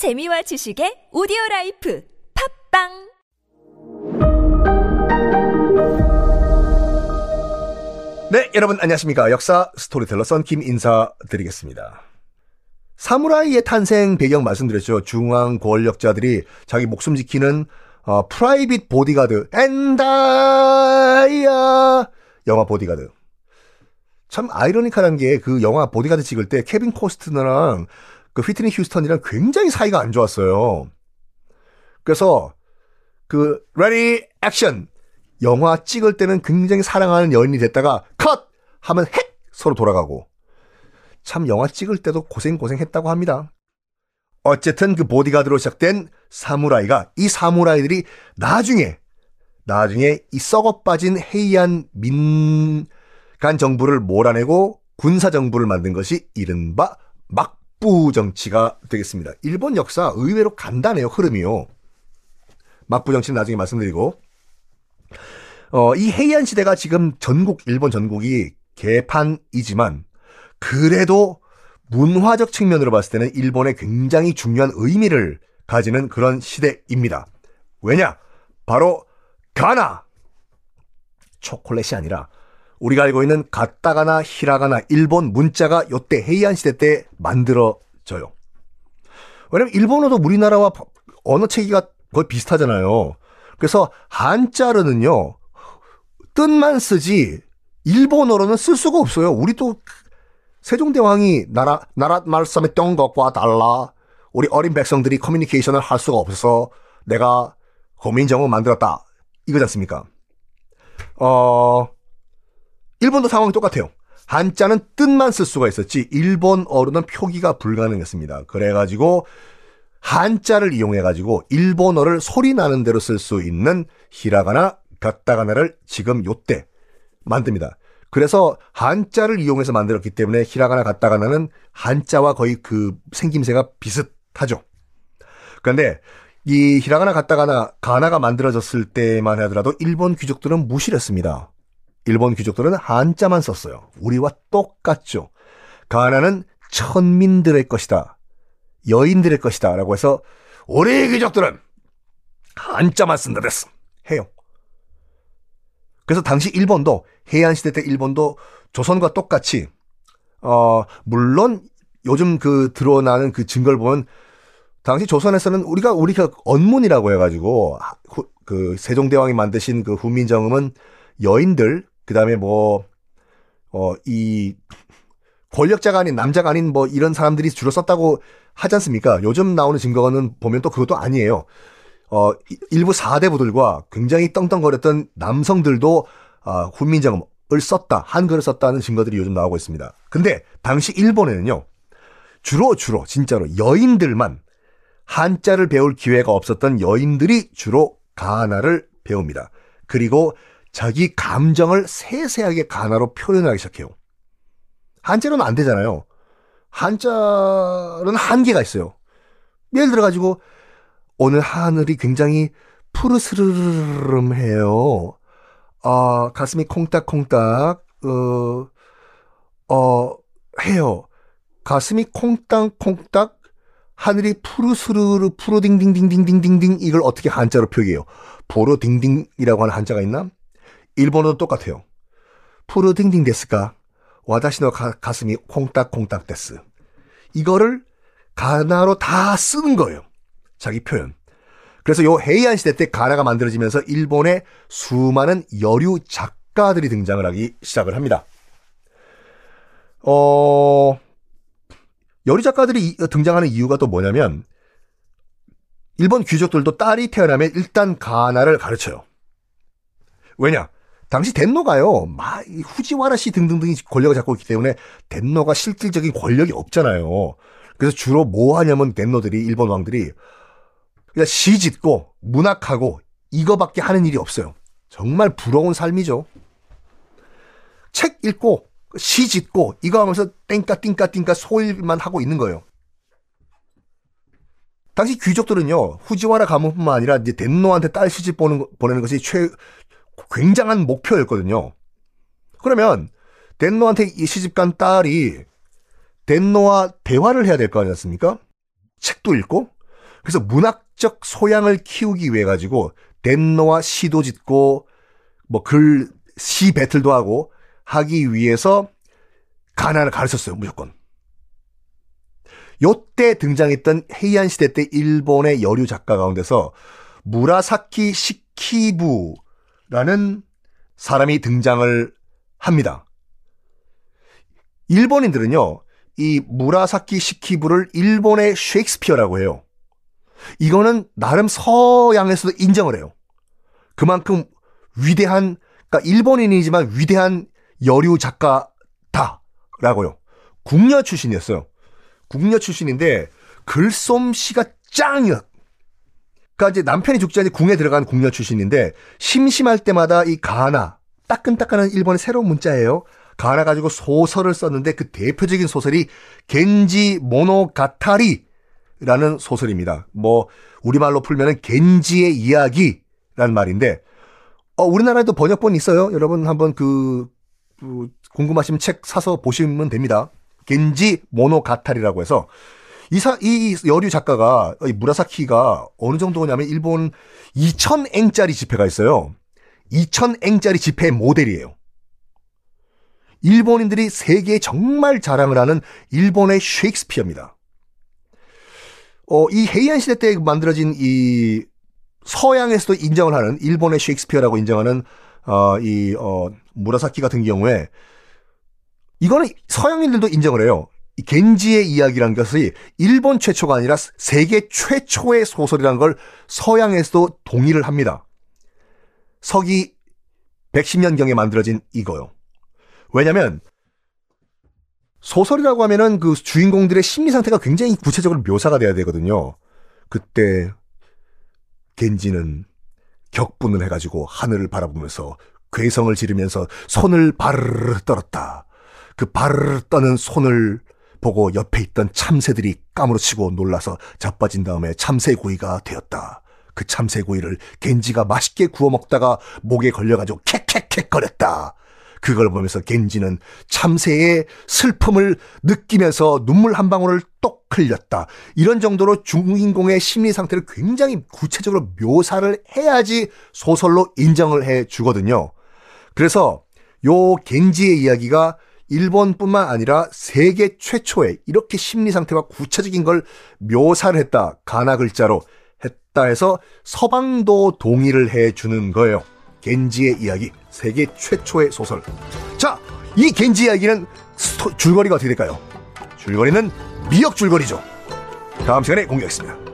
재미와 지식의 오디오 라이프 팟빵 네, 여러분 안녕하십니까. 역사 스토리텔러 썬킴 인사드리겠습니다. 사무라이의 탄생 배경 말씀드렸죠. 중앙 권력자들이 자기 목숨 지키는 어, private 보디가드 And I 영화 보디가드. 참 아이러니컬한 게 그 영화 보디가드 찍을 때 케빈 코스트너랑 그 휘트니 휴스턴이랑 굉장히 사이가 안 좋았어요. 그래서 그 ready 액션 영화 찍을 때는 굉장히 사랑하는 연인이 됐다가 컷 하면 홱 서로 돌아가고 참 영화 찍을 때도 고생 고생했다고 합니다. 어쨌든 그 보디가드로 시작된 사무라이가 이 사무라이들이 나중에 나중에 이 썩어 빠진 헤이안 민간 정부를 몰아내고 군사 정부를 만든 것이 이른바 막 부 정치가 되겠습니다. 일본 역사 의외로 간단해요 흐름이요. 막부 정치는 나중에 말씀드리고 어, 이 해이안 시대가 지금 전국 일본 전국이 개판이지만 그래도 문화적 측면으로 봤을 때는 일본에 굉장히 중요한 의미를 가지는 그런 시대입니다. 왜냐? 바로 가나 초콜릿이 아니라 우리가 알고 있는 가타가나 히라가나 일본 문자가 요때 해이안 시대 때 만들어져요. 왜냐면 일본어도 우리나라와 언어 체계가 거의 비슷하잖아요. 그래서 한자르는요 뜻만 쓰지 일본어로는 쓸 수가 없어요. 우리도 세종대왕이 나라 나라 말씀했던 것과 달라 우리 어린 백성들이 커뮤니케이션을 할 수가 없어서 내가 고민정을 만들었다 이거지 않습니까? 어 일본도 상황이 똑같아요. 한자는 뜻만 쓸 수가 있었지 일본어로는 표기가 불가능했습니다. 그래가지고 한자를 이용해가지고 일본어를 소리 나는 대로 쓸 수 있는 히라가나 가타가나를 지금 요때 만듭니다. 그래서 한자를 이용해서 만들었기 때문에 히라가나 가타가나는 한자와 거의 그 생김새가 비슷하죠. 그런데 이 히라가나 가타가나 가나가 만들어졌을 때만 하더라도 일본 귀족들은 무시를 했습니다. 일본 귀족들은 한자만 썼어요. 우리와 똑같죠. 가나는 천민들의 것이다. 여인들의 것이다. 라고 해서 우리 귀족들은 한자만 쓴다 됐어. 해요. 그래서 당시 일본도 해안 시대 때 일본도 조선과 똑같이 어 물론 요즘 그 드러나는 그 증거를 보면 당시 조선에서는 우리가 우리가 언문이라고 해가지고 후, 그 세종대왕이 만드신 그 훈민정음은 여인들 그다음에 뭐 어 이 권력자가 아닌 남자가 아닌 뭐 이런 사람들이 주로 썼다고 하지 않습니까? 요즘 나오는 증거는 보면 또 그것도 아니에요. 어, 일부 4대 부들과 굉장히 떵떵거렸던 남성들도 어, 훈민정음을 썼다, 한글을 썼다는 증거들이 요즘 나오고 있습니다. 근데 당시 일본에는요, 주로 주로 진짜로 여인들만 한자를 배울 기회가 없었던 여인들이 주로 가나를 배웁니다. 그리고 자기 감정을 세세하게 가나로 표현하기 시작해요. 한자로는 안 되잖아요. 한자는 한계가 있어요. 예를 들어가지고 오늘 하늘이 굉장히 푸르스르름해요. 아, 가슴이 콩닥콩닥, 어, 어, 해요. 가슴이 콩닥콩닥, 하늘이 푸르스르르, 푸르딩딩딩딩딩딩딩, 이걸 어떻게 한자로 표기해요? 푸르딩딩이라고 하는 한자가 있나? 일본어도 똑같아요. 푸르딩딩 ですか? 私の 가슴이 콩닥콩닥 です. 이거를 가나로 다 쓰는 거예요. 자기 표현. 그래서 요 헤이안 시대 때 가나가 만들어지면서 일본의 수많은 여류 작가들이 등장을 하기 시작을 합니다. 어, 여류 작가들이 등장하는 이유가 또 뭐냐면, 일본 귀족들도 딸이 태어나면 일단 가나를 가르쳐요. 왜냐? 당시 덴노가요, 막, 후지와라 씨 등등등이 권력을 잡고 있기 때문에 덴노가 실질적인 권력이 없잖아요. 그래서 주로 뭐 하냐면 덴노들이, 일본 왕들이, 그냥 시 짓고, 문학하고, 이거밖에 하는 일이 없어요. 정말 부러운 삶이죠. 책 읽고, 시 짓고, 이거 하면서 땡까, 띵까, 띵까 소일만 하고 있는 거예요. 당시 귀족들은요, 후지와라 가문뿐만 아니라 이제 덴노한테 딸 시집 보는, 보내는 것이 최, 굉장한 목표였거든요. 그러면 덴노한테 이 시집간 딸이 덴노와 대화를 해야 될 거 아니었습니까? 책도 읽고 그래서 문학적 소양을 키우기 위해 가지고 덴노와 시도 짓고 뭐 글 시 배틀도 하고 하기 위해서 가나를 가르쳤어요 무조건. 요때 등장했던 헤이안 시대 때 일본의 여류 작가 가운데서 무라사키 시키부 라는 사람이 등장을 합니다. 일본인들은요, 이 무라사키 시키부를 일본의 셰익스피어라고 해요. 이거는 나름 서양에서도 인정을 해요. 그만큼 위대한, 그러니까 일본인이지만 위대한 여류 작가다라고요. 궁녀 출신이었어요. 궁녀 출신인데 글솜씨가 짱이야. 그러니까 이제 남편이 죽지 않니 궁에 들어간 궁녀 출신인데 심심할 때마다 이 가나 따끈따끈한 일본의 새로운 문자예요. 가나 가지고 소설을 썼는데 그 대표적인 소설이 겐지 모노가타리라는 소설입니다. 뭐 우리말로 풀면은 겐지의 이야기라는 말인데 어 우리나라에도 번역본 있어요. 여러분 한번 그, 그 궁금하시면 책 사서 보시면 됩니다. 겐지 모노가타리라고 해서 이사, 이 여류 작가가, 이 무라사키가 어느 정도냐면 일본 2,000앵짜리 지폐가 있어요. 2,000앵짜리 지폐 모델이에요. 일본인들이 세계에 정말 자랑을 하는 일본의 셰익스피어입니다. 어, 이 헤이안 시대 때 만들어진 이 서양에서도 인정을 하는 일본의 셰익스피어라고 인정하는 어, 이 어, 무라사키 같은 경우에 이거는 서양인들도 인정을 해요. 이 겐지의 이야기란 것이 일본 최초가 아니라 세계 최초의 소설이라는 걸 서양에서도 동의를 합니다. 서기 110년경에 만들어진 이거요. 왜냐면 소설이라고 하면은 그 주인공들의 심리 상태가 굉장히 구체적으로 묘사가 돼야 되거든요. 그때 겐지는 격분을 해가지고 하늘을 바라보면서 괴성을 지르면서 손을 바르르 떨었다. 그 바르르 떠는 손을 보고 옆에 있던 참새들이 까무러치고 놀라서 자빠진 다음에 참새구이가 되었다. 그 참새구이를 겐지가 맛있게 구워 먹다가 목에 걸려가지고 캑캑캑 거렸다. 그걸 보면서 겐지는 참새의 슬픔을 느끼면서 눈물 한 방울을 똑 흘렸다. 이런 정도로 주인공의 심리 상태를 굉장히 구체적으로 묘사를 해야지 소설로 인정을 해 주거든요. 그래서 요 겐지의 이야기가 일본뿐만 아니라 세계 최초의 이렇게 심리 상태와 구체적인 걸 묘사를 했다. 가나 글자로 했다 해서 서방도 동의를 해 주는 거예요. 겐지의 이야기, 세계 최초의 소설. 자, 이 겐지 이야기는 스토, 줄거리가 어떻게 될까요? 줄거리는 미역 줄거리죠. 다음 시간에 공개하겠습니다.